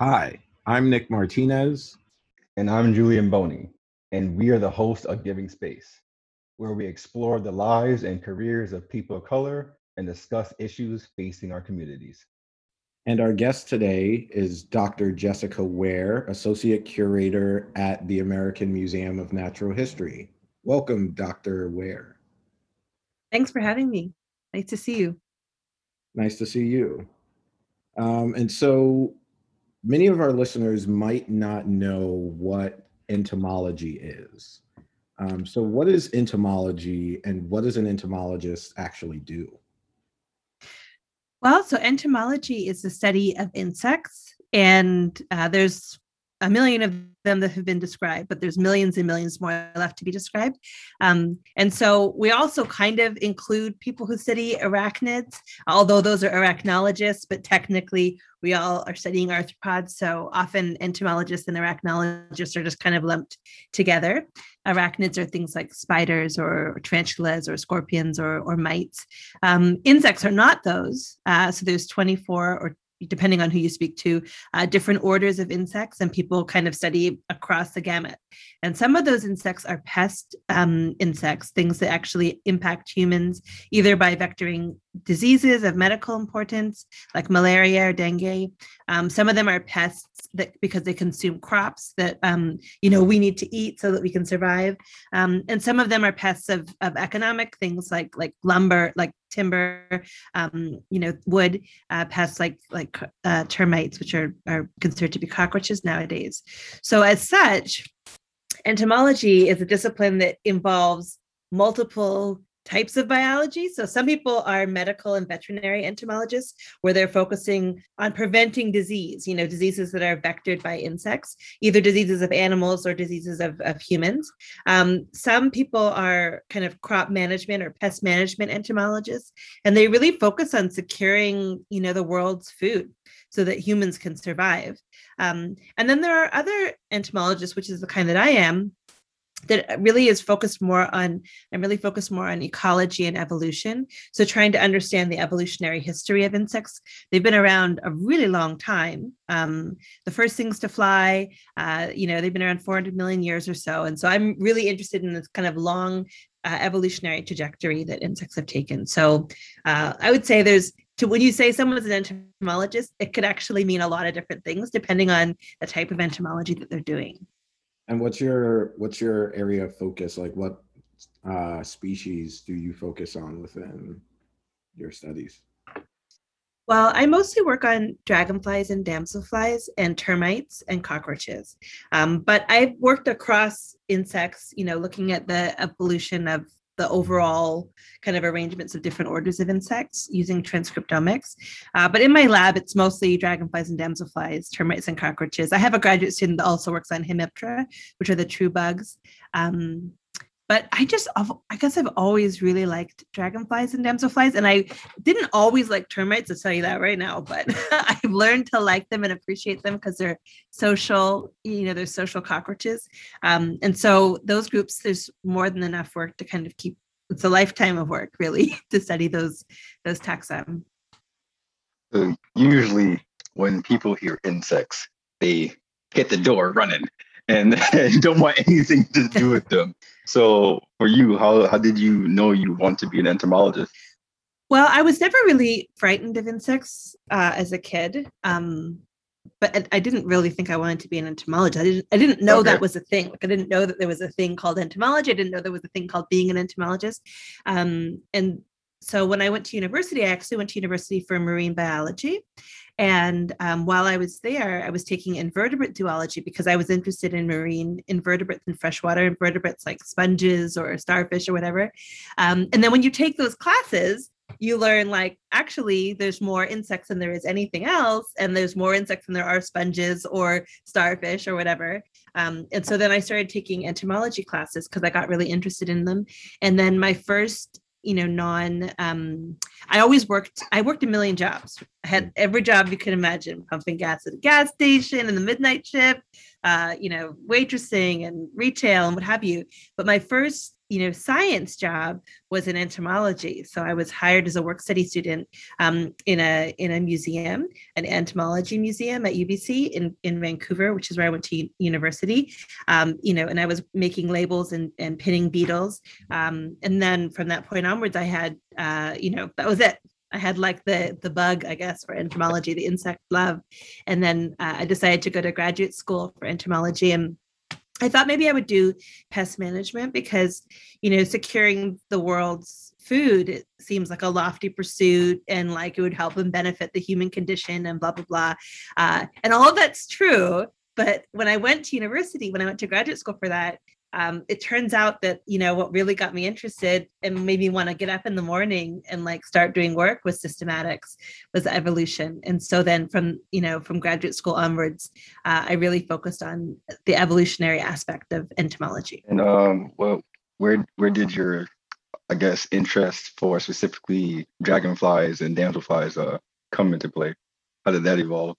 Hi, I'm Nick Martinez. And I'm Julian Boney, and we are the hosts of Giving Space, where we explore the lives and careers of people of color and discuss issues facing our communities. And our guest today is Dr. Jessica Ware, Associate Curator at the American Museum of Natural History. Welcome, Dr. Ware. Thanks for having me. Nice to see you. Nice to see you. Um, and so many of our listeners might not know what entomology is. Um, so, what is entomology and what does an entomologist actually do? Well, so entomology is the study of insects, and uh, there's a million of them that have been described, but there's millions and millions more left to be described. Um, and so we also kind of include people who study arachnids, although those are arachnologists, but technically we all are studying arthropods. So often entomologists and arachnologists are just kind of lumped together. Arachnids are things like spiders or tarantulas or scorpions or, or mites. Um, insects are not those. Uh, so there's 24 or depending on who you speak to, uh, different orders of insects, and people kind of study across the gamut. And some of those insects are pest um, insects, things that actually impact humans, either by vectoring diseases of medical importance, like malaria or dengue. Um, some of them are pests that because they consume crops that um, you know we need to eat so that we can survive. Um, and some of them are pests of, of economic things like like lumber, like timber, um, you know, wood uh, pests like like uh, termites, which are are considered to be cockroaches nowadays. So as such, entomology is a discipline that involves multiple types of biology. So some people are medical and veterinary entomologists, where they're focusing on preventing disease, you know, diseases that are vectored by insects, either diseases of animals or diseases of, of humans. Um, some people are kind of crop management or pest management entomologists, and they really focus on securing, you know, the world's food so that humans can survive. Um, and then there are other entomologists, which is the kind that I am, that really is focused more on i'm really focused more on ecology and evolution. So trying to understand the evolutionary history of insects. They've been around a really long time. Um, the first things to fly uh, you know they've been around 400 million years or so. And so i'm really interested in this kind of long uh, evolutionary trajectory that insects have taken. So uh, i would say there's to when you say someone's an entomologist it could actually mean a lot of different things depending on the type of entomology that they're doing and what's your what's your area of focus? Like what uh, species do you focus on within your studies? Well, I mostly work on dragonflies and damselflies and termites and cockroaches. Um, but I've worked across insects, you know, looking at the evolution of the overall kind of arrangements of different orders of insects using transcriptomics. Uh, but in my lab, it's mostly dragonflies and damselflies, termites and cockroaches. I have a graduate student that also works on Hemiptera, which are the true bugs. Um, but I just, I guess I've always really liked dragonflies and damselflies, and I didn't always like termites. I'll tell you that right now, but I've learned to like them and appreciate them because they're social. You know, they're social cockroaches, um, and so those groups, there's more than enough work to kind of keep. It's a lifetime of work, really, to study those those taxa. So usually, when people hear insects, they hit the door running and don't want anything to do with them. So for you, how how did you know you want to be an entomologist? Well, I was never really frightened of insects uh, as a kid, um, but I didn't really think I wanted to be an entomologist. I didn't. I didn't know okay. that was a thing. Like I didn't know that there was a thing called entomology. I didn't know there was a thing called being an entomologist. Um, and so when I went to university, I actually went to university for marine biology, and um, while I was there, I was taking invertebrate zoology because I was interested in marine invertebrates and freshwater invertebrates like sponges or starfish or whatever. Um, and then when you take those classes, you learn like actually there's more insects than there is anything else and there's more insects than there are sponges or starfish or whatever um, and so then i started taking entomology classes because i got really interested in them and then my first you know non um i always worked i worked a million jobs. I had every job you could imagine pumping gas at a gas station in the midnight shift uh you know waitressing and retail and what have you. But my first you know science job was in entomology. So i was hired as a work study student um, in a in a museum an entomology museum at ubc in in vancouver which is where i went to university. Um, you know and i was making labels and and pinning beetles. Um, and then from that point onwards i had uh, you know that was it. I had like the the bug, I guess, for entomology, the insect love, and then uh, I decided to go to graduate school for entomology and I thought maybe I would do pest management because, you know, securing the world's food it seems like a lofty pursuit and like it would help and benefit the human condition and blah blah blah. Uh, and all that's true. But when I went to university, when I went to graduate school for that, um, it turns out that you know what really got me interested and made me want to get up in the morning and like start doing work with systematics was evolution. And so then from you know from graduate school onwards uh, i really focused on the evolutionary aspect of entomology. And um well where where did your i guess interest for specifically dragonflies and damselflies uh come into play? How did that evolve?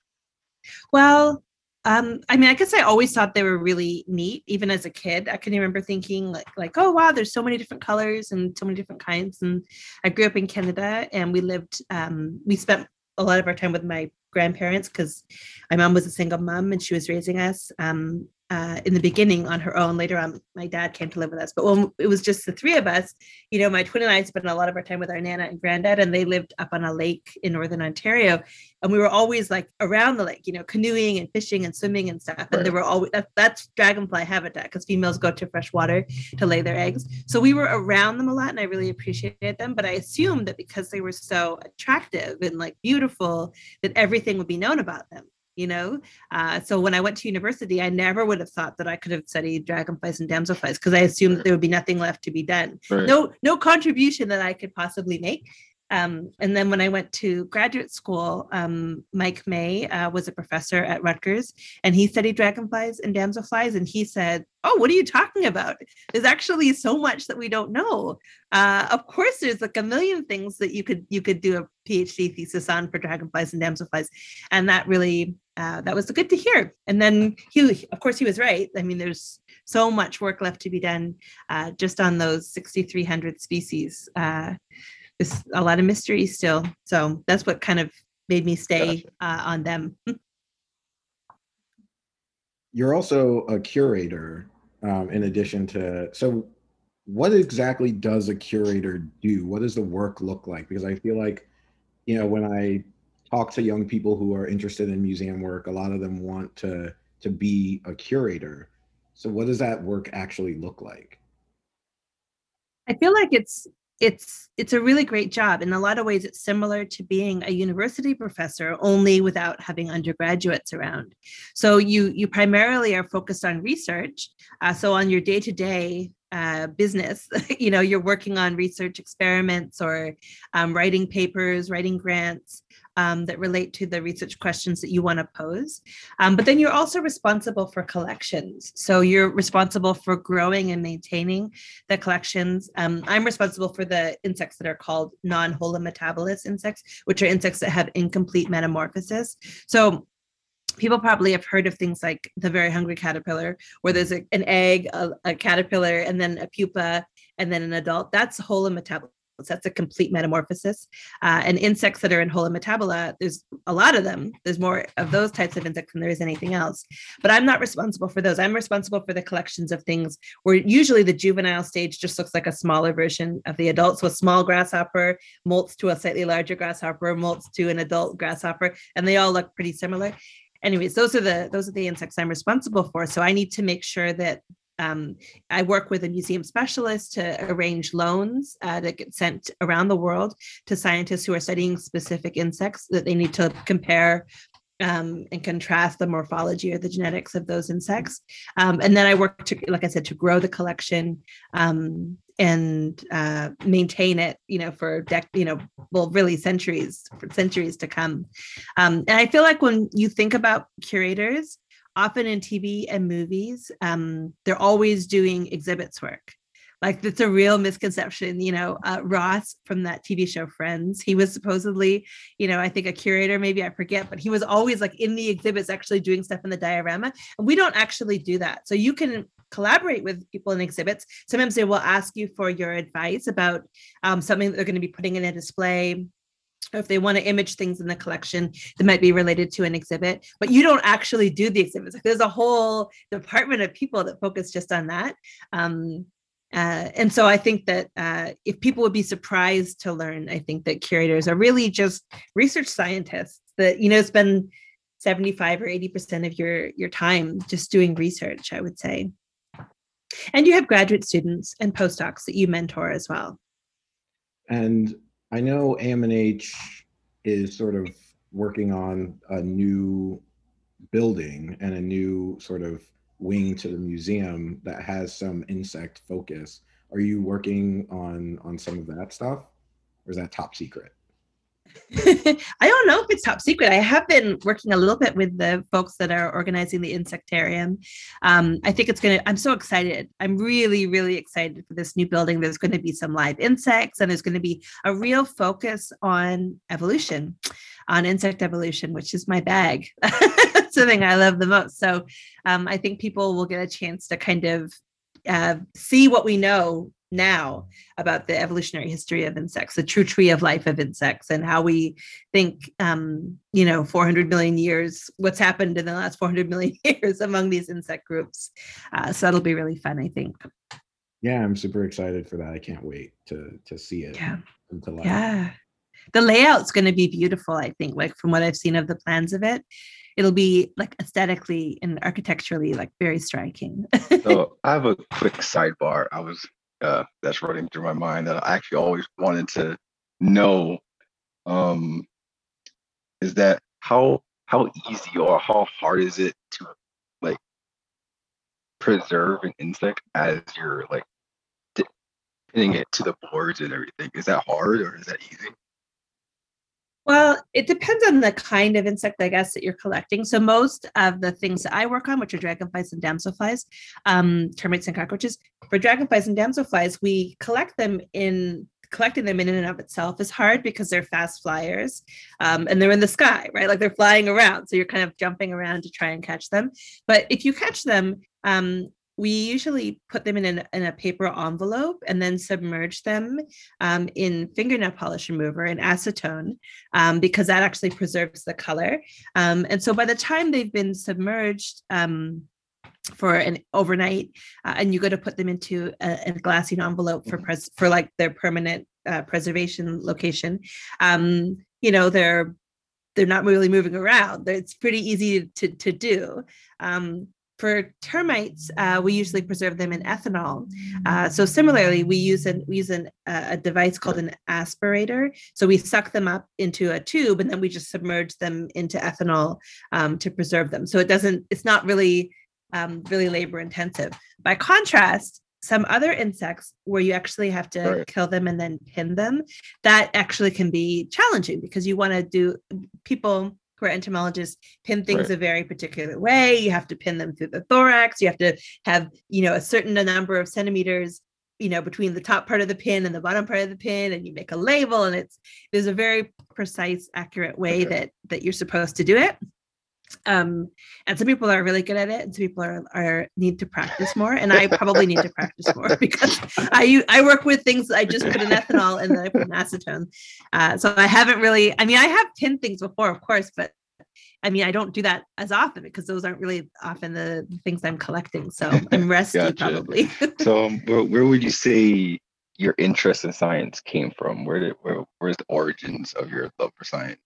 Well um, I mean, I guess I always thought they were really neat, even as a kid. I can remember thinking like, like, oh wow, there's so many different colors and so many different kinds. And I grew up in Canada, and we lived, um, we spent a lot of our time with my grandparents because my mom was a single mom and she was raising us. Um, uh, in the beginning on her own. Later on, my dad came to live with us. But when it was just the three of us, you know, my twin and I spent a lot of our time with our nana and granddad, and they lived up on a lake in northern Ontario. And we were always like around the lake, you know, canoeing and fishing and swimming and stuff. And right. there were always that, that's dragonfly habitat because females go to fresh water to lay their eggs. So we were around them a lot, and I really appreciated them. But I assumed that because they were so attractive and like beautiful, that everything would be known about them you know uh, so when i went to university i never would have thought that i could have studied dragonflies and damselflies because i assumed that there would be nothing left to be done right. no no contribution that i could possibly make um, and then when I went to graduate school, um, Mike May uh, was a professor at Rutgers, and he studied dragonflies and damselflies. And he said, "Oh, what are you talking about? There's actually so much that we don't know. Uh, of course, there's like a million things that you could you could do a PhD thesis on for dragonflies and damselflies." And that really uh, that was good to hear. And then he, of course, he was right. I mean, there's so much work left to be done uh, just on those 6,300 species. Uh, there's a lot of mystery still. So that's what kind of made me stay uh, on them. You're also a curator um, in addition to, so what exactly does a curator do? What does the work look like? Because I feel like, you know, when I talk to young people who are interested in museum work, a lot of them want to to be a curator. So what does that work actually look like? I feel like it's it's it's a really great job. In a lot of ways it's similar to being a university professor only without having undergraduates around. So you you primarily are focused on research. Uh, so on your day-to-day uh, business you know you're working on research experiments or um, writing papers writing grants um, that relate to the research questions that you want to pose. Um, but then you're also responsible for collections. So you're responsible for growing and maintaining the collections. Um, I'm responsible for the insects that are called non holometabolous insects, which are insects that have incomplete metamorphosis. So people probably have heard of things like the very hungry caterpillar where there's a, an egg a, a, caterpillar and then a pupa and then an adult that's holometabolous that's a complete metamorphosis. Uh, and insects that are in Holometabola, there's a lot of them. There's more of those types of insects than there is anything else. But I'm not responsible for those. I'm responsible for the collections of things where usually the juvenile stage just looks like a smaller version of the adult. So a small grasshopper molts to a slightly larger grasshopper, molts to an adult grasshopper, and they all look pretty similar anyways those are the those are the insects i'm responsible for so i need to make sure that um, I work with a museum specialist to arrange loans uh, that get sent around the world to scientists who are studying specific insects that they need to compare um, and contrast the morphology or the genetics of those insects. Um, and then I work to, like I said, to grow the collection um, and uh, maintain it, you know, for dec- you know, well, really centuries, for centuries to come. Um, and I feel like when you think about curators, often in TV and movies, um, they're always doing exhibits work. Like that's a real misconception. You know, uh, Ross from that TV show Friends, he was supposedly, you know, I think a curator, maybe I forget, but he was always like in the exhibits actually doing stuff in the diorama. And we don't actually do that. So you can collaborate with people in exhibits. Sometimes they will ask you for your advice about um, something that they're going to be putting in a display or if they want to image things in the collection that might be related to an exhibit, but you don't actually do the exhibits. Like there's a whole department of people that focus just on that. Um, uh, and so I think that uh, if people would be surprised to learn, I think that curators are really just research scientists that, you know, spend 75 or 80% of your, your time just doing research, I would say. And you have graduate students and postdocs that you mentor as well. And I know AMNH is sort of working on a new building and a new sort of wing to the museum that has some insect focus. Are you working on on some of that stuff, or is that top secret? I don't know if it's top secret. I have been working a little bit with the folks that are organizing the insectarium. Um, I think it's going to, I'm so excited. I'm really, really excited for this new building. There's going to be some live insects and there's going to be a real focus on evolution, on insect evolution, which is my bag. That's the thing I love the most. So um, I think people will get a chance to kind of uh, see what we know now about the evolutionary history of insects, the true tree of life of insects, and how we think, um, you know, 400 million years, what's happened in the last 400 million years among these insect groups. Uh, so that'll be really fun, I think. Yeah, I'm super excited for that. I can't wait to to see it. Yeah. Yeah. The layout's going to be beautiful, I think, like from what I've seen of the plans of it. It'll be like aesthetically and architecturally like very striking. so I have a quick sidebar. I was uh, that's running through my mind that I actually always wanted to know um, is that how how easy or how hard is it to like preserve an insect as you're like pinning it to the boards and everything? Is that hard or is that easy? Well, it depends on the kind of insect, I guess, that you're collecting. So most of the things that I work on, which are dragonflies and damselflies, um, termites and cockroaches, for dragonflies and damselflies, we collect them in collecting them in and of itself is hard because they're fast flyers um, and they're in the sky, right? Like they're flying around. So you're kind of jumping around to try and catch them. But if you catch them, um, we usually put them in, an, in a paper envelope and then submerge them um, in fingernail polish remover and acetone um, because that actually preserves the color. Um, and so by the time they've been submerged, um, for an overnight uh, and you go to put them into a, a glassine envelope for pres- for like their permanent uh, preservation location um you know they're they're not really moving around it's pretty easy to to do um for termites, uh, we usually preserve them in ethanol. Uh, so similarly, we use an we use an, uh, a device called an aspirator. So we suck them up into a tube, and then we just submerge them into ethanol um, to preserve them. So it doesn't. It's not really um, really labor intensive. By contrast, some other insects where you actually have to right. kill them and then pin them, that actually can be challenging because you want to do people who are entomologists pin things right. a very particular way. You have to pin them through the thorax. You have to have, you know, a certain number of centimeters, you know, between the top part of the pin and the bottom part of the pin, and you make a label. And it's there's a very precise, accurate way okay. that that you're supposed to do it. Um, and some people are really good at it, and some people are are need to practice more. And I probably need to practice more because I I work with things I just put in ethanol and then I put in acetone. Uh, so I haven't really. I mean, I have pinned things before, of course, but I mean, I don't do that as often because those aren't really often the things I'm collecting. So I'm rusty gotcha. probably. so um, where, where would you say your interest in science came from? Where did where, where's the origins of your love for science?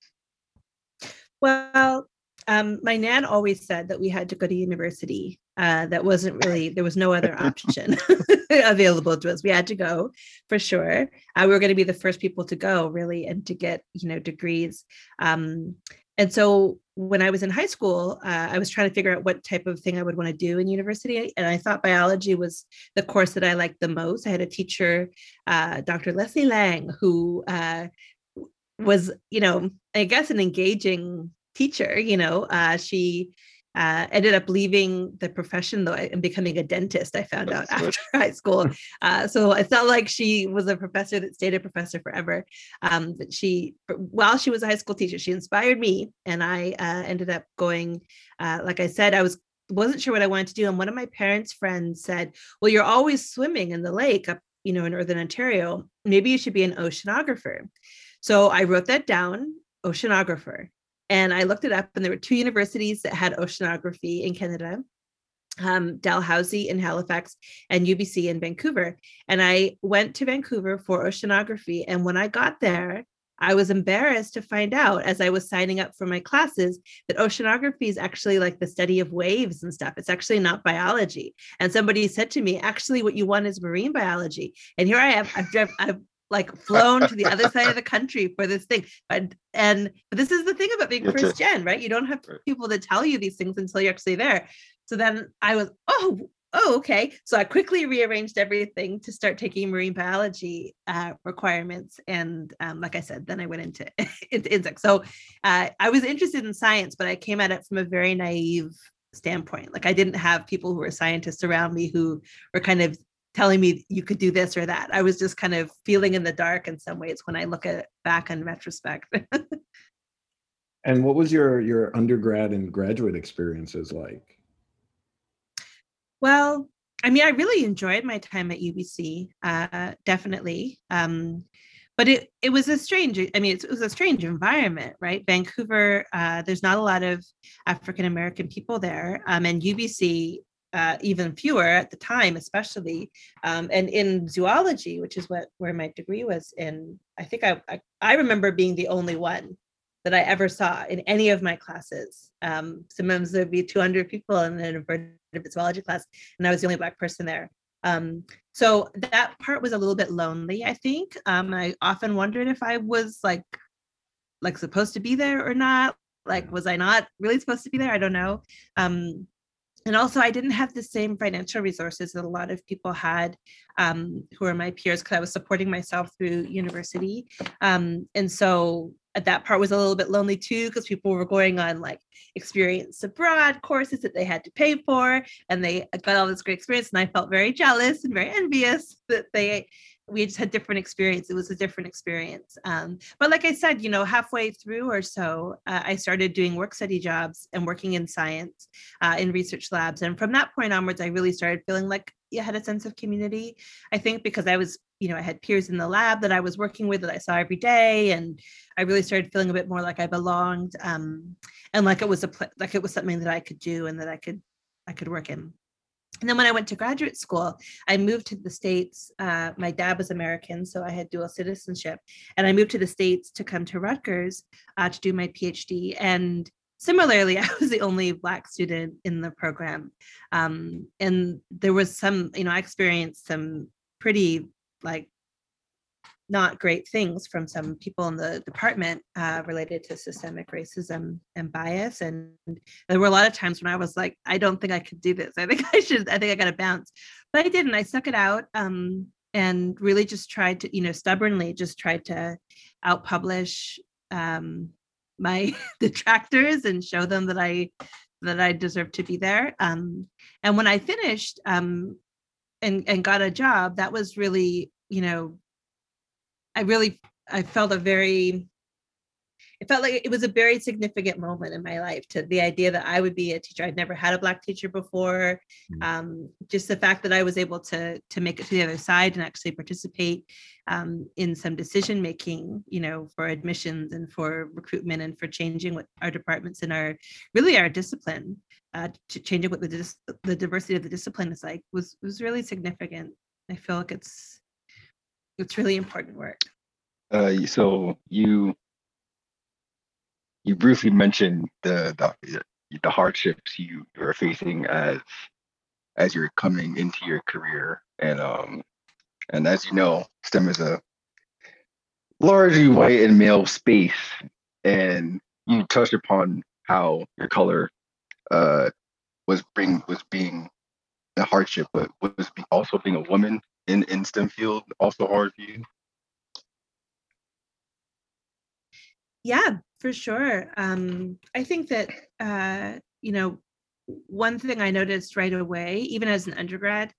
Well, um, my nan always said that we had to go to university. Uh, that wasn't really there was no other option available to us. We had to go for sure. Uh, we were going to be the first people to go, really, and to get you know degrees. Um, and so when I was in high school, uh, I was trying to figure out what type of thing I would want to do in university. And I thought biology was the course that I liked the most. I had a teacher, uh, Dr. Leslie Lang, who uh, was, you know, I guess an engaging teacher. You know, uh, she uh, ended up leaving the profession though and becoming a dentist. I found out after high school. Uh, so it's not like she was a professor that stayed a professor forever. Um, but she, while she was a high school teacher, she inspired me, and I uh, ended up going. Uh, like I said, I was wasn't sure what I wanted to do. And one of my parents' friends said, Well, you're always swimming in the lake up, you know, in Northern Ontario. Maybe you should be an oceanographer. So I wrote that down, oceanographer. And I looked it up, and there were two universities that had oceanography in Canada um, Dalhousie in Halifax and UBC in Vancouver. And I went to Vancouver for oceanography. And when I got there, I was embarrassed to find out as I was signing up for my classes that oceanography is actually like the study of waves and stuff. It's actually not biology. And somebody said to me, actually, what you want is marine biology. And here I am, I've, I've like flown to the other side of the country for this thing. But and but this is the thing about being first gen, right? You don't have people to tell you these things until you're actually there. So then I was, oh, oh, okay. So I quickly rearranged everything to start taking marine biology uh, requirements. And um, like I said, then I went into, into insects. So uh, I was interested in science, but I came at it from a very naive standpoint. Like I didn't have people who were scientists around me who were kind of telling me you could do this or that. I was just kind of feeling in the dark in some ways when I look at it back in retrospect. and what was your your undergrad and graduate experiences like? Well, I mean, I really enjoyed my time at UBC, uh, definitely. Um, but it it was a strange. I mean, it was a strange environment, right? Vancouver, uh, there's not a lot of African American people there, um, and UBC uh, even fewer at the time, especially. Um, and in zoology, which is what where my degree was in, I think I, I, I remember being the only one that I ever saw in any of my classes. Um, sometimes there'd be 200 people in an inverted zoology class, and I was the only Black person there. Um, so that part was a little bit lonely, I think. Um, I often wondered if I was like, like supposed to be there or not. Like, was I not really supposed to be there? I don't know. Um, and also i didn't have the same financial resources that a lot of people had um, who are my peers because i was supporting myself through university. Um, and so uh, that part was a little bit lonely too because people were going on like experience abroad courses that they had to pay for and they got all this great experience and i felt very jealous and very envious that they we just had different experience. It was a different experience. Um, but like I said, you know, halfway through or so, uh, I started doing work study jobs and working in science uh, in research labs. And from that point onwards, I really started feeling like I had a sense of community. I think because I was, you know, I had peers in the lab that I was working with that I saw every day, and I really started feeling a bit more like I belonged, um, and like it was a pl- like it was something that I could do and that I could I could work in. And then when I went to graduate school, I moved to the States. Uh, my dad was American, so I had dual citizenship. And I moved to the States to come to Rutgers uh, to do my PhD. And similarly, I was the only Black student in the program. Um, and there was some, you know, I experienced some pretty like not great things from some people in the department uh, related to systemic racism and bias. And there were a lot of times when I was like, I don't think I could do this. I think I should, I think I got to bounce. But I didn't. I stuck it out um, and really just tried to, you know, stubbornly just tried to outpublish um, my detractors and show them that I that I deserve to be there. Um, and when I finished um, and and got a job, that was really, you know, I really I felt a very it felt like it was a very significant moment in my life to the idea that I would be a teacher. I'd never had a black teacher before. Mm. Um, just the fact that I was able to to make it to the other side and actually participate um, in some decision making, you know, for admissions and for recruitment and for changing what our departments and our really our discipline, uh, to changing what the dis- the diversity of the discipline is like was was really significant. I feel like it's it's really important work. Uh, so you you briefly mentioned the the, the hardships you are facing as as you're coming into your career, and um, and as you know, STEM is a largely white and male space, and you touched upon how your color uh, was bring was being a hardship, but was also being a woman in in STEM field also hard for you? Yeah, for sure. Um, I think that uh, you know one thing I noticed right away, even as an undergrad,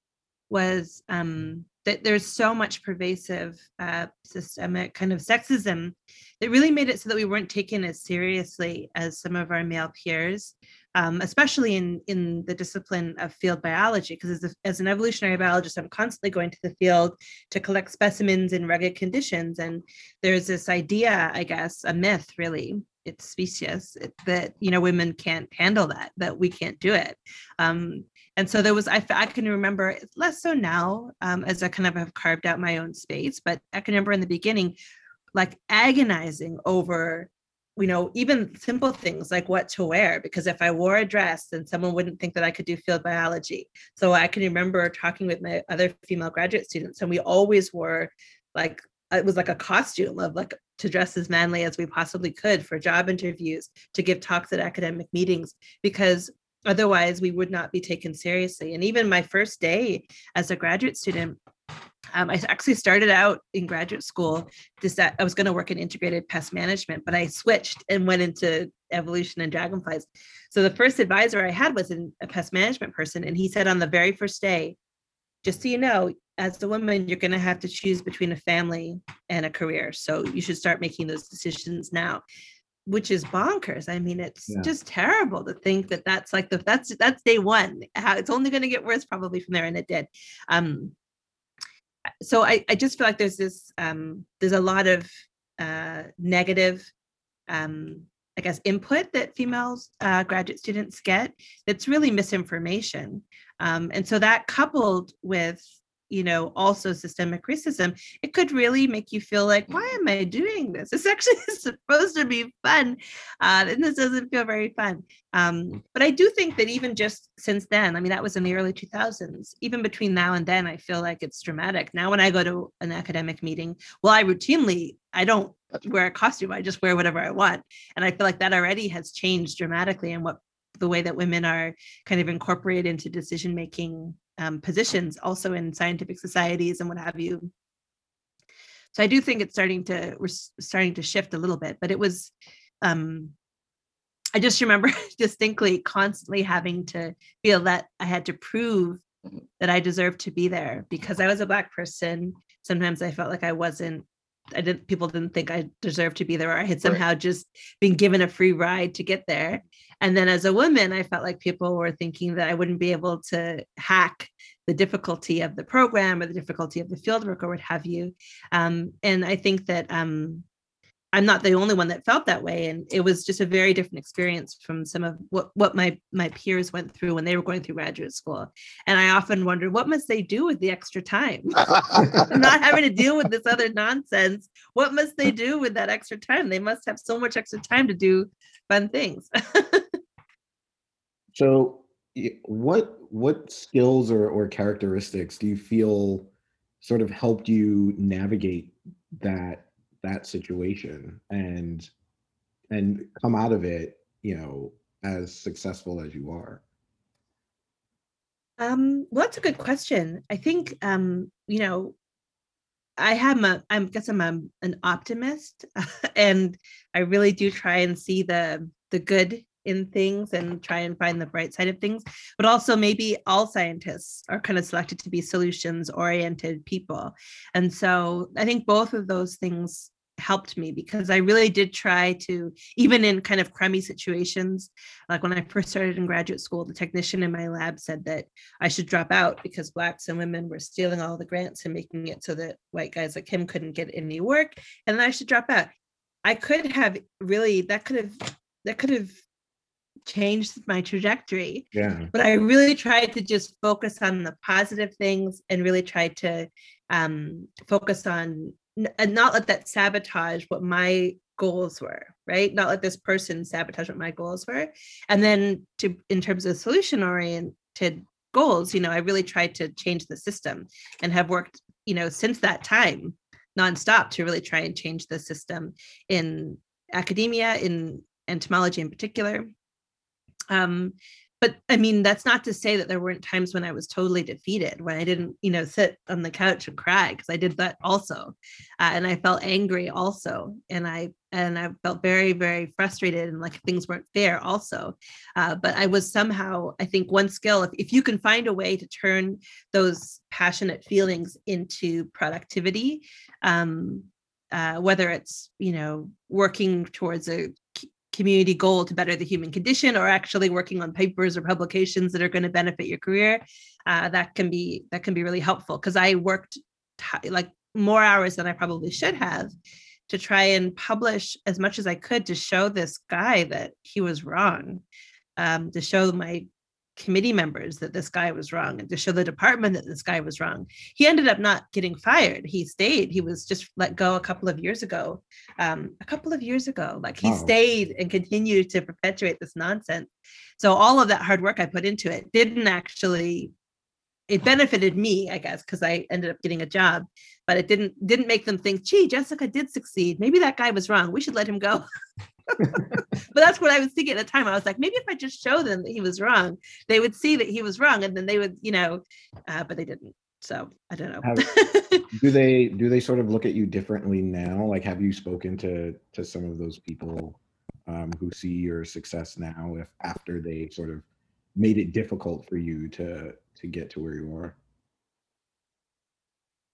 was um, that there's so much pervasive uh, systemic kind of sexism that really made it so that we weren't taken as seriously as some of our male peers, um, especially in in the discipline of field biology. Because as, as an evolutionary biologist, I'm constantly going to the field to collect specimens in rugged conditions, and there's this idea, I guess, a myth, really, it's specious that you know women can't handle that that we can't do it um, and so there was I, I can remember less so now um, as i kind of have carved out my own space but i can remember in the beginning like agonizing over you know even simple things like what to wear because if i wore a dress then someone wouldn't think that i could do field biology. So i can remember talking with my other female graduate students and we always wore like it was like a costume of like to dress as manly as we possibly could for job interviews to give talks at academic meetings because otherwise we would not be taken seriously and even my first day as a graduate student um, I actually started out in graduate school just that I was going to work in integrated pest management, but I switched and went into evolution and dragonflies. So the first advisor I had was a pest management person, and he said on the very first day, just so you know, as a woman, you're going to have to choose between a family and a career. So you should start making those decisions now, which is bonkers. I mean, it's yeah. just terrible to think that that's like the that's that's day one. How it's only going to get worse probably from there, and it did. Um, so I I just feel like there's this um, there's a lot of uh, negative um, I guess, input that females uh, graduate students get that's really misinformation. Um, and so that coupled with you know also systemic racism it could really make you feel like why am i doing this? It's actually supposed to be fun uh, and this doesn't feel very fun. Um, but i do think that even just since then i mean that was in the early 2000s even between now and then i feel like it's dramatic. Now when i go to an academic meeting well i routinely i don't wear a costume i just wear whatever i want and i feel like that already has changed dramatically and what the way that women are kind of incorporated into decision making um, positions also in scientific societies and what have you. So I do think it's starting to we're starting to shift a little bit, but it was um, I just remember distinctly constantly having to feel that I had to prove that I deserved to be there because I was a black person. Sometimes I felt like I wasn't I didn't people didn't think I deserved to be there or I had somehow right. just been given a free ride to get there. And then as a woman, I felt like people were thinking that I wouldn't be able to hack the difficulty of the program or the difficulty of the fieldwork or what have you. Um, and I think that um, I'm not the only one that felt that way. And it was just a very different experience from some of what, what my, my peers went through when they were going through graduate school. And I often wondered, what must they do with the extra time? not having to deal with this other nonsense. What must they do with that extra time? They must have so much extra time to do fun things. so what what skills or, or characteristics do you feel sort of helped you navigate that that situation and and come out of it you know as successful as you are? Um well that's a good question. I think um you know i have a i guess i'm a, an optimist and i really do try and see the the good in things and try and find the bright side of things. But also maybe all scientists are kind of selected to be solutions oriented people. And so i think both of those things helped me because I really did try to, even in kind of crummy situations, like when I first started in graduate school, the technician in my lab said that I should drop out because blacks and women were stealing all the grants and making it so that white guys like him couldn't get any work, and then I should drop out. I could have really that could have that could have changed my trajectory. Yeah. But I really tried to just focus on the positive things and really tried to um, focus on and not let that sabotage what my goals were right? Not let this person sabotage what my goals were. And then to in terms of solution oriented goals you know i really tried to change the system and have worked you know since that time nonstop to really try and change the system in academia in entomology in particular. Um, but I mean, that's not to say that there weren't times when I was totally defeated, when I didn't, you know, sit on the couch and cry because I did that also, uh, and I felt angry also, and I and I felt very very frustrated and like things weren't fair also. Uh, but I was somehow, I think, one skill if if you can find a way to turn those passionate feelings into productivity. Um, uh, whether it's you know working towards a community goal to better the human condition or actually working on papers or publications that are going to benefit your career uh, that can be that can be really helpful. Because i worked t- like more hours than i probably should have to try and publish as much as i could to show this guy that he was wrong um, to show my committee members that this guy was wrong and to show the department that this guy was wrong. He ended up not getting fired. He stayed. He was just let go a couple of years ago. Um, a couple of years ago, like he wow. stayed and continued to perpetuate this nonsense. So all of that hard work I put into it didn't actually. It benefited me, I guess, because I ended up getting a job, but it didn't didn't make them think, "Gee, Jessica did succeed. Maybe that guy was wrong. We should let him go." but that's what I was thinking at the time. I was like, maybe if I just show them that he was wrong, they would see that he was wrong, and then they would, you know, uh, but they didn't. So I don't know. do they do they sort of look at you differently now? Like, have you spoken to to some of those people um, who see your success now, if after they sort of made it difficult for you to to get to where you are?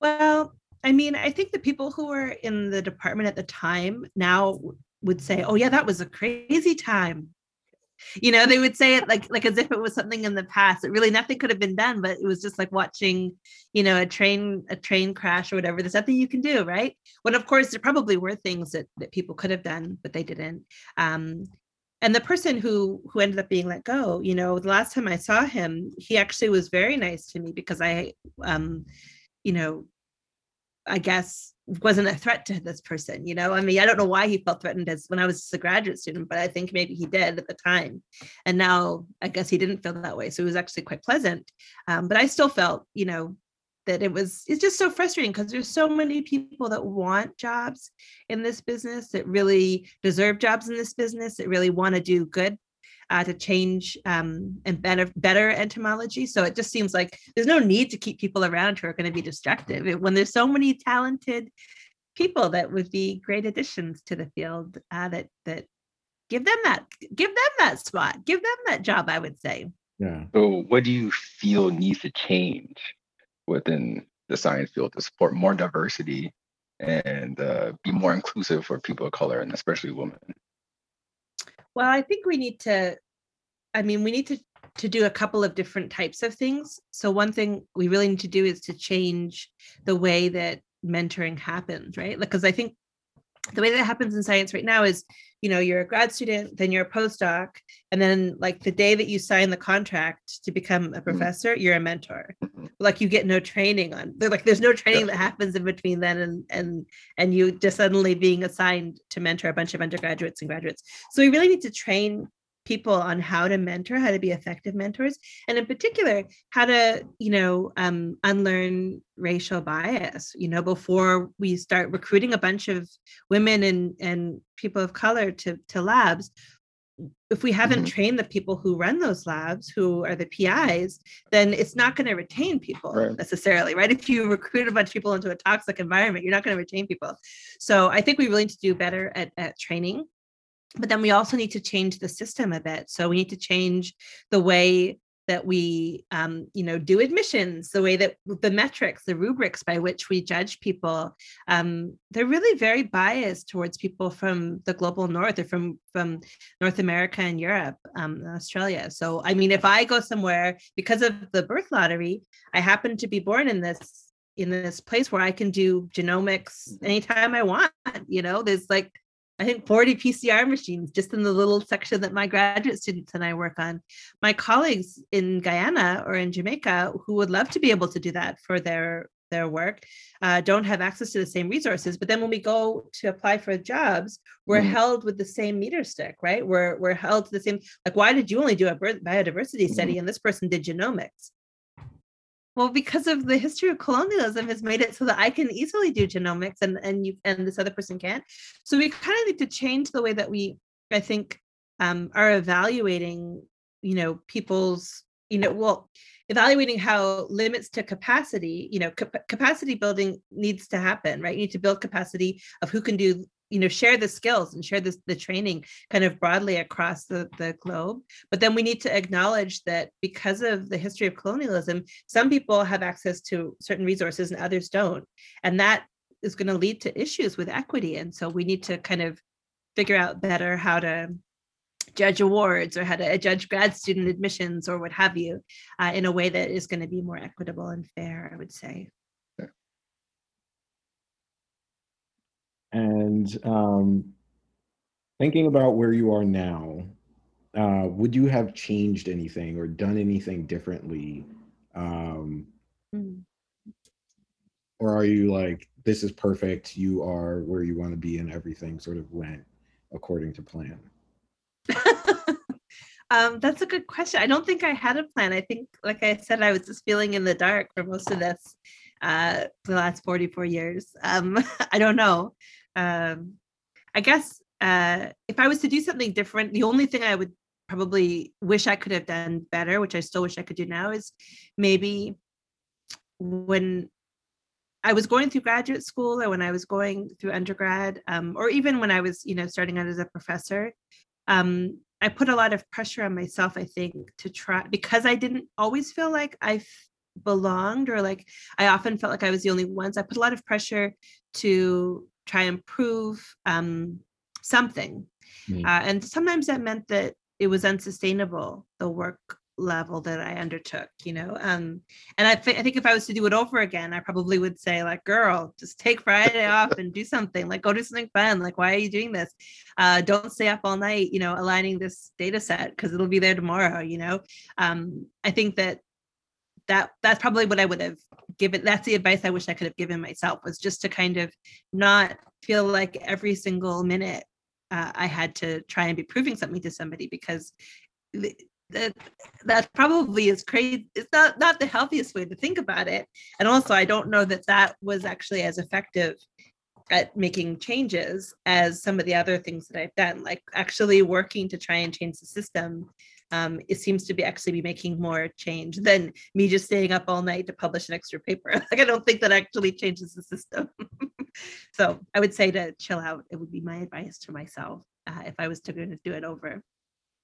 Well, I mean, I think the people who were in the department at the time now would say, "Oh yeah, that was a crazy time." You know, they would say it like like as if it was something in the past. It really nothing could have been done, but it was just like watching, you know, a train a train crash or whatever. There's nothing you can do, right? When of course there probably were things that that people could have done, but they didn't. Um, and the person who who ended up being let go, you know, the last time I saw him, he actually was very nice to me because I, um, you know, I guess wasn't a threat to this person you know? I mean i don't know why he felt threatened as when i was a graduate student but i think maybe he did at the time. And now i guess he didn't feel that way. So it was actually quite pleasant. Um, but i still felt you know that it was it's just so frustrating because there's so many people that want jobs in this business that really deserve jobs in this business that really want to do good uh, to change um, and better better entomology. So it just seems like there's no need to keep people around who are going to be destructive. When there's so many talented people that would be great additions to the field uh, that that give them that give them that spot give them that job i would say. Yeah. So what do you feel needs to change within the science field to support more diversity and uh, be more inclusive for people of color and especially women well, I think we need to, I mean, we need to to do a couple of different types of things. So one thing we really need to do is to change the way that mentoring happens, right? Because I think the way that happens in science right now is you know you're a grad student then you're a postdoc and then like the day that you sign the contract to become a mm-hmm. professor you're a mentor mm-hmm. like you get no training on like there's no training that happens in between then and and and you just suddenly being assigned to mentor a bunch of undergraduates and graduates so we really need to train people on how to mentor, how to be effective mentors, and in particular, how to, you know, um, unlearn racial bias. You know, before we start recruiting a bunch of women and and people of color to to labs, if we haven't mm-hmm. trained the people who run those labs who are the pis then it's not going to retain people right. necessarily right if you recruit a bunch of people into a toxic environment you're not going to retain people so i think we really need to do better at, at training but then we also need to change the system a bit. So we need to change the way that we um, you know do admissions the way that the metrics the rubrics by which we judge people. Um, they're really very biased towards people from the global north. Or from from north america and europe um, and australia. So i mean if i go somewhere because of the birth lottery i happen to be born in this in this place where i can do genomics anytime i want you know? There's like I think 40 PCR machines just in the little section that my graduate students and I work on. My colleagues in Guyana or in Jamaica who would love to be able to do that for their their work uh, don't have access to the same resources. But then when we go to apply for jobs, we're mm held with the same meter stick, right? We're we're held to the same. Like, why did you only do a biodiversity mm study and this person did genomics? Well because of the history of colonialism has made it so that i can easily do genomics and and you and this other person can't. So we kind of need to change the way that we i think um, are evaluating you know people's you know well evaluating how limits to capacity you know cap- capacity building needs to happen right? You need to build capacity of who can do you know share the skills and share this the training kind of broadly across the, the globe. But then we need to acknowledge that because of the history of colonialism some people have access to certain resources and others don't. And that is going to lead to issues with equity. And so we need to kind of figure out better how to judge awards or how to judge grad student admissions or what have you uh, in a way that is going to be more equitable and fair i would say And um, thinking about where you are now, uh, would you have changed anything or done anything differently? Um, Mm. or are you like, this is perfect, you are where you want to be, and everything sort of went according to plan? um, that's a good question. I don't think I had a plan. I think, like I said, I was just feeling in the dark for most of this, uh, the last 44 years. Um, I don't know. Um, I guess uh, if I was to do something different, the only thing I would probably wish I could have done better, which I still wish I could do now, is maybe when I was going through graduate school or when I was going through undergrad, um, or even when I was, you know, starting out as a professor, um, I put a lot of pressure on myself, I think, to try because I didn't always feel like I belonged or like I often felt like I was the only ones. I put a lot of pressure to try and prove um, something. Mm. Uh, and sometimes that meant that it was unsustainable, the work level that I undertook, you know. Um, and I, th- I think if I was to do it over again, I probably would say, like, girl, just take Friday off and do something, like go do something fun. Like, why are you doing this? Uh, don't stay up all night, you know, aligning this data set because it'll be there tomorrow, you know. Um, I think that that that's probably what I would have given. That's the advice I wish I could have given myself was just to kind of not feel like every single minute uh, I had to try and be proving something to somebody because that that probably is crazy. It's not not the healthiest way to think about it. And also, I don't know that that was actually as effective at making changes as some of the other things that I've done, like actually working to try and change the system. Um, it seems to be actually be making more change than me just staying up all night to publish an extra paper. like I don't think that actually changes the system. so I would say to chill out. It would be my advice to myself uh, if I was to do it over.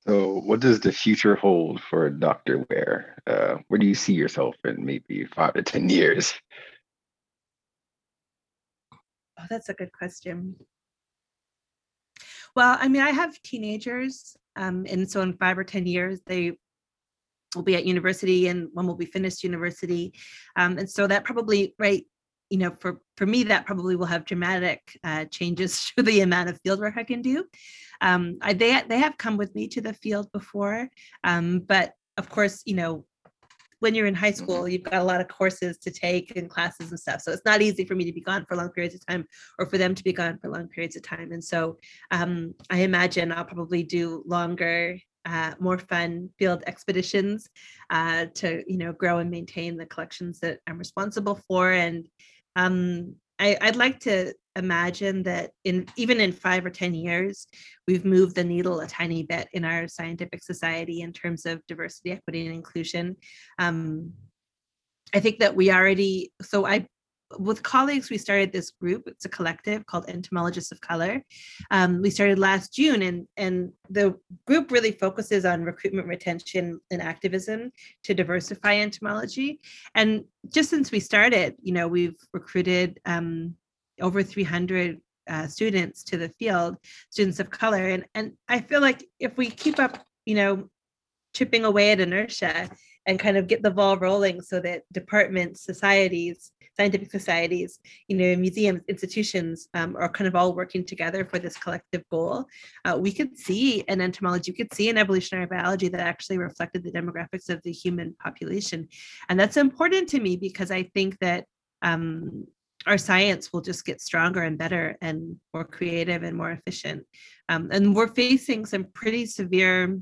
So, what does the future hold for Dr. Ware? Uh, where do you see yourself in maybe five to 10 years? Oh, that's a good question. Well, I mean, I have teenagers, um, and so in five or 10 years, they will be at university and one will be finished university. Um, and so that probably, right, you know, for, for me, that probably will have dramatic uh, changes to the amount of field work I can do. Um, I, they, they have come with me to the field before, um, but of course, you know, when you're in high school, you've got a lot of courses to take and classes and stuff. So it's not easy for me to be gone for long periods of time or for them to be gone for long periods of time. And so um, I imagine I'll probably do longer, uh, more fun field expeditions uh, to, you know, grow and maintain the collections that I'm responsible for. And um, I, I'd like to imagine that in even in five or 10 years, we've moved the needle a tiny bit in our scientific society in terms of diversity, equity, and inclusion. Um, I think that we already, so I with colleagues, we started this group. It's a collective called Entomologists of Color. Um, we started last June, and and the group really focuses on recruitment, retention, and activism to diversify entomology. And just since we started, you know, we've recruited um, over 300 uh, students to the field, students of color, and and I feel like if we keep up, you know, chipping away at inertia and kind of get the ball rolling so that departments, societies, scientific societies, you know, museums, institutions um, are kind of all working together for this collective goal. Uh, we could see an entomology, we could see an evolutionary biology that actually reflected the demographics of the human population. And that's important to me because I think that um, our science will just get stronger and better and more creative and more efficient. Um, and we're facing some pretty severe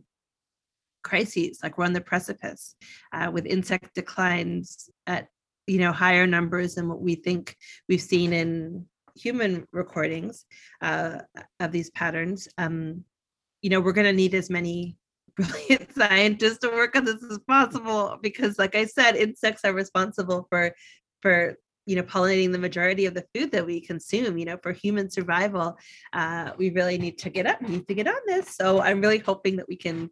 crises like we're on the precipice uh, with insect declines at you know higher numbers than what we think we've seen in human recordings uh, of these patterns um, you know we're going to need as many brilliant scientists to work on this as possible because like i said insects are responsible for for you know pollinating the majority of the food that we consume you know for human survival uh, we really need to get up need to get on this. So i'm really hoping that we can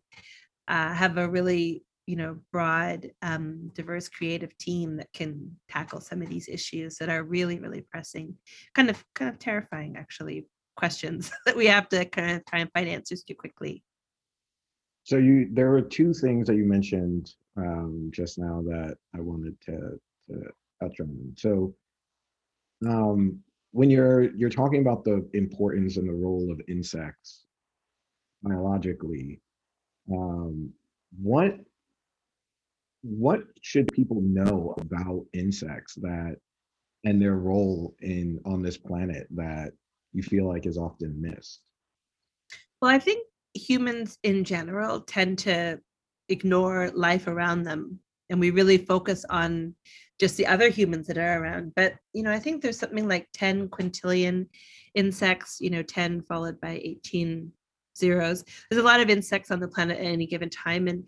uh, have a really you know broad um, diverse creative team that can tackle some of these issues that are really really pressing kind of kind of terrifying actually questions that we have to kind of try and find answers to quickly. So you, there were two things that you mentioned um, just now that I wanted to, to touch on. So um, when you're you're talking about the importance and the role of insects biologically, um, what what should people know about insects that and their role in on this planet that you feel like is often missed? Well, I think humans in general tend to ignore life around them and we really focus on just the other humans that are around. But, you know, I think there's something like 10 quintillion insects, you know, 10 followed by 18 zeros. There's a lot of insects on the planet at any given time. And,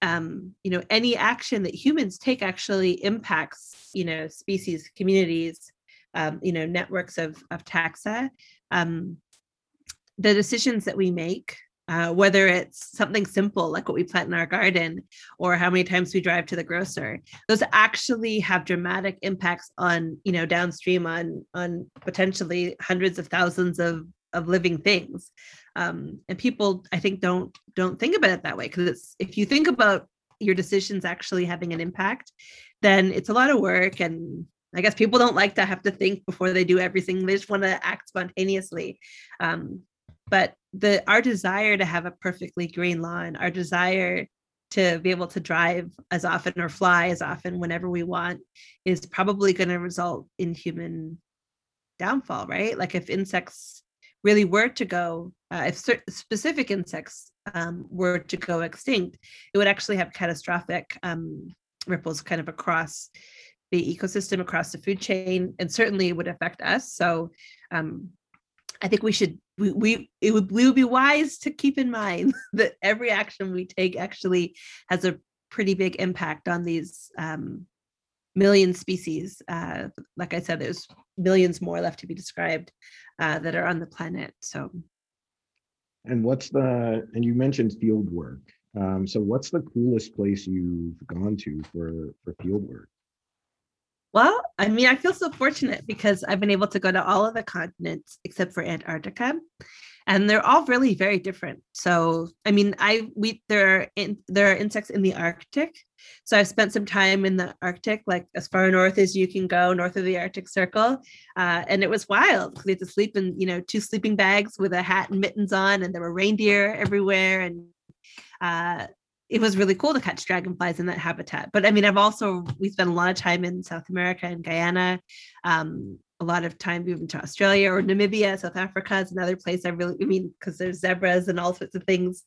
um, you know, any action that humans take actually impacts, you know, species, communities, um, you know, networks of, of taxa. Um, the decisions that we make, uh, whether it's something simple like what we plant in our garden or how many times we drive to the grocer, those actually have dramatic impacts on, you know, downstream on on potentially hundreds of thousands of of living things. Um, and people, I think, don't don't think about it that way because it's if you think about your decisions actually having an impact, then it's a lot of work and I guess people don't like to have to think before they do everything. They just want to act spontaneously. Um, but the our desire to have a perfectly green lawn, our desire to be able to drive as often or fly as often whenever we want is probably going to result in human downfall, right? Like if insects really were to go, uh, if cer- specific insects um, were to go extinct, it would actually have catastrophic um, ripples kind of across the ecosystem, across the food chain, and certainly it would affect us. So um, I think we should we we it would we would be wise to keep in mind that every action we take actually has a pretty big impact on these um, million species. Uh, like I said, there's millions more left to be described uh, that are on the planet. So And what's the, and you mentioned field work. Um, so what's the coolest place you've gone to for, for field work? Well, I mean, I feel so fortunate because I've been able to go to all of the continents except for Antarctica, and they're all really very different. So, I mean, I we there are in, there are insects in the Arctic, so I've spent some time in the Arctic, like as far north as you can go, north of the Arctic Circle, uh, and it was wild because we had to sleep in you know two sleeping bags with a hat and mittens on, and there were reindeer everywhere, and uh, it was really cool to catch dragonflies in that habitat. But I mean, I've also we spent a lot of time in South America and Guyana, um, a lot of time moving to Australia or Namibia, South Africa is another place I really, I mean, because there's zebras and all sorts of things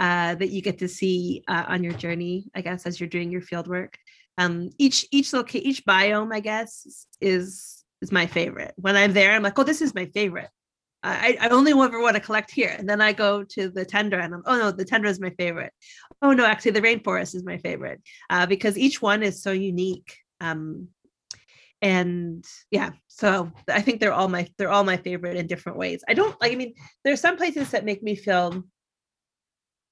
uh, that you get to see uh, on your journey, I guess, as you're doing your field work. Um, each each location, each biome, I guess, is is my favorite. When I'm there, I'm like, oh, this is my favorite. I, I only ever want to collect here. And then I go to the tundra and I'm, oh no, the tundra is my favorite. Oh no, actually the rainforest is my favorite uh, because each one is so unique. Um, and yeah, so I think they're all my, they're all my favorite in different ways. I don't like, I mean, there's some places that make me feel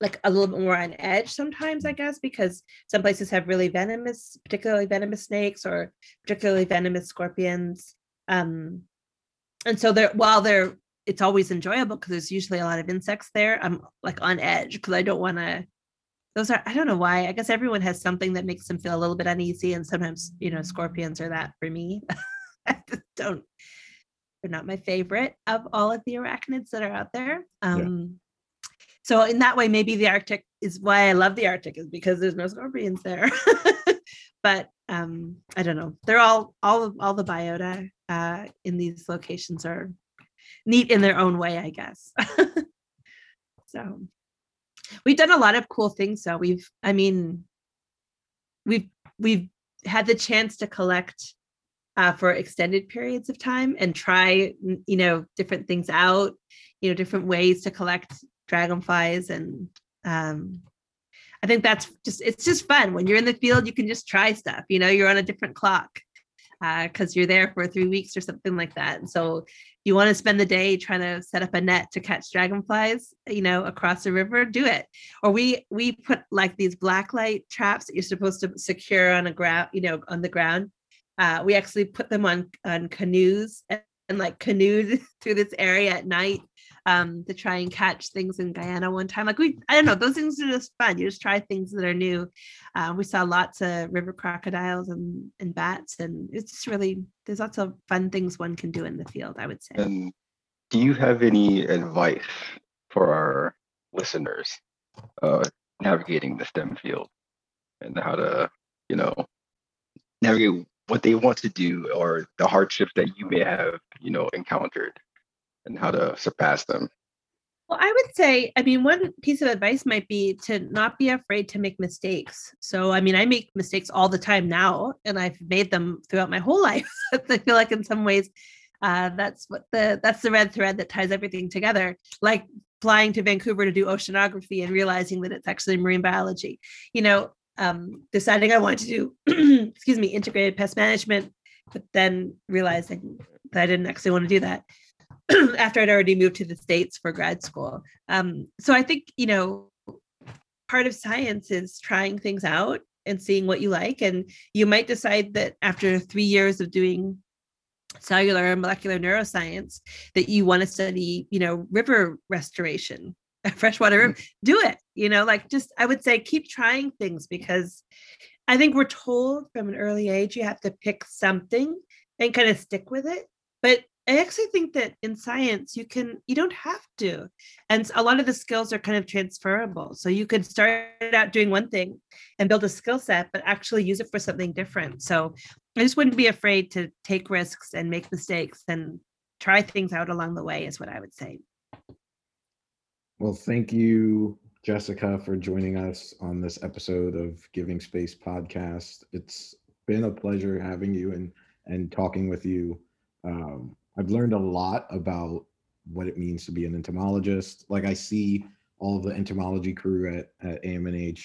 like a little bit more on edge sometimes, I guess, because some places have really venomous, particularly venomous snakes or particularly venomous scorpions. Um, and so they're while they're it's always enjoyable because there's usually a lot of insects there. I'm like on edge because I don't want to. Those are I don't know why. I guess everyone has something that makes them feel a little bit uneasy, and sometimes you know scorpions are that for me. I just don't. They're not my favorite of all of the arachnids that are out there. Um, So in that way, maybe the Arctic is why I love the Arctic is because there's no scorpions there. but um, I don't know. They're all all of all the biota uh, in these locations are neat in their own way, I guess. so we've done a lot of cool things. So we've, I mean, we've we've had the chance to collect uh, for extended periods of time and try, you know, different things out, you know, different ways to collect dragonflies and um, I think that's just it's just fun when you're in the field. You can just try stuff. You know, you're on a different clock because uh, you're there for three weeks or something like that. And so you want to spend the day trying to set up a net to catch dragonflies, you know, across the river, do it. Or we we put like these black light traps that you're supposed to secure on a ground, you know, on the ground. Uh, we actually put them on on canoes and, and like canoed through this area at night um, to try and catch things in Guyana one time. Like we, I don't know, those things are just fun. You just try things that are new. Uh, we saw lots of river crocodiles and, and bats, and it's just really there's lots of fun things one can do in the field. I would say. Do you have any advice for our listeners uh, navigating the STEM field and how to, you know, navigate what they want to do or the hardships that you may have, you know, encountered? And how to surpass them? Well, I would say, I mean, one piece of advice might be to not be afraid to make mistakes. So, I mean, I make mistakes all the time now, and I've made them throughout my whole life. I feel like in some ways, uh, that's what the that's the red thread that ties everything together. Like flying to Vancouver to do oceanography and realizing that it's actually marine biology. You know, um, deciding I wanted to do, excuse me, integrated pest management, but then realizing that I didn't actually want to do that. after I'd already moved to the States for grad school. Um, so I think, you know, part of science is trying things out and seeing what you like. And you might decide that after three years of doing cellular and molecular neuroscience that you want to study, you know, river restoration, freshwater river, do it. You know, like just I would say keep trying things because I think we're told from an early age you have to pick something and kind of stick with it. But I actually think that in science you can you don't have to, and a lot of the skills are kind of transferable. So you could start out doing one thing and build a skill set, but actually use it for something different. So I just wouldn't be afraid to take risks and make mistakes and try things out along the way. Is what I would say. Well, thank you, Jessica, for joining us on this episode of Giving Space podcast. It's been a pleasure having you and and talking with you. Um, I've learned a lot about what it means to be an entomologist. Like I see all of the entomology crew at, at AMNH,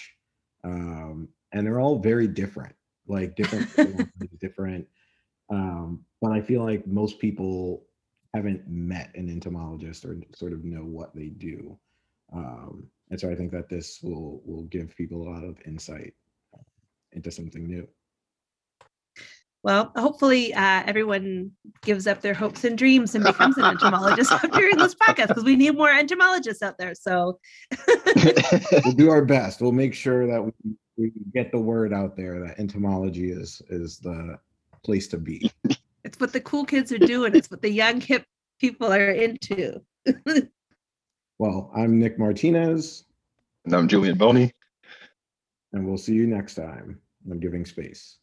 um, and they're all very different, like different, different. Um, but I feel like most people haven't met an entomologist or sort of know what they do. Um, and so I think that this will will give people a lot of insight into something new. Well, hopefully uh, everyone gives up their hopes and dreams and becomes an entomologist during this podcast because we need more entomologists out there. So we'll do our best. We'll make sure that we, we get the word out there that entomology is is the place to be. It's what the cool kids are doing. It's what the young hip people are into. well, I'm Nick Martinez. And I'm Julian Boney. And we'll see you next time on Giving Space.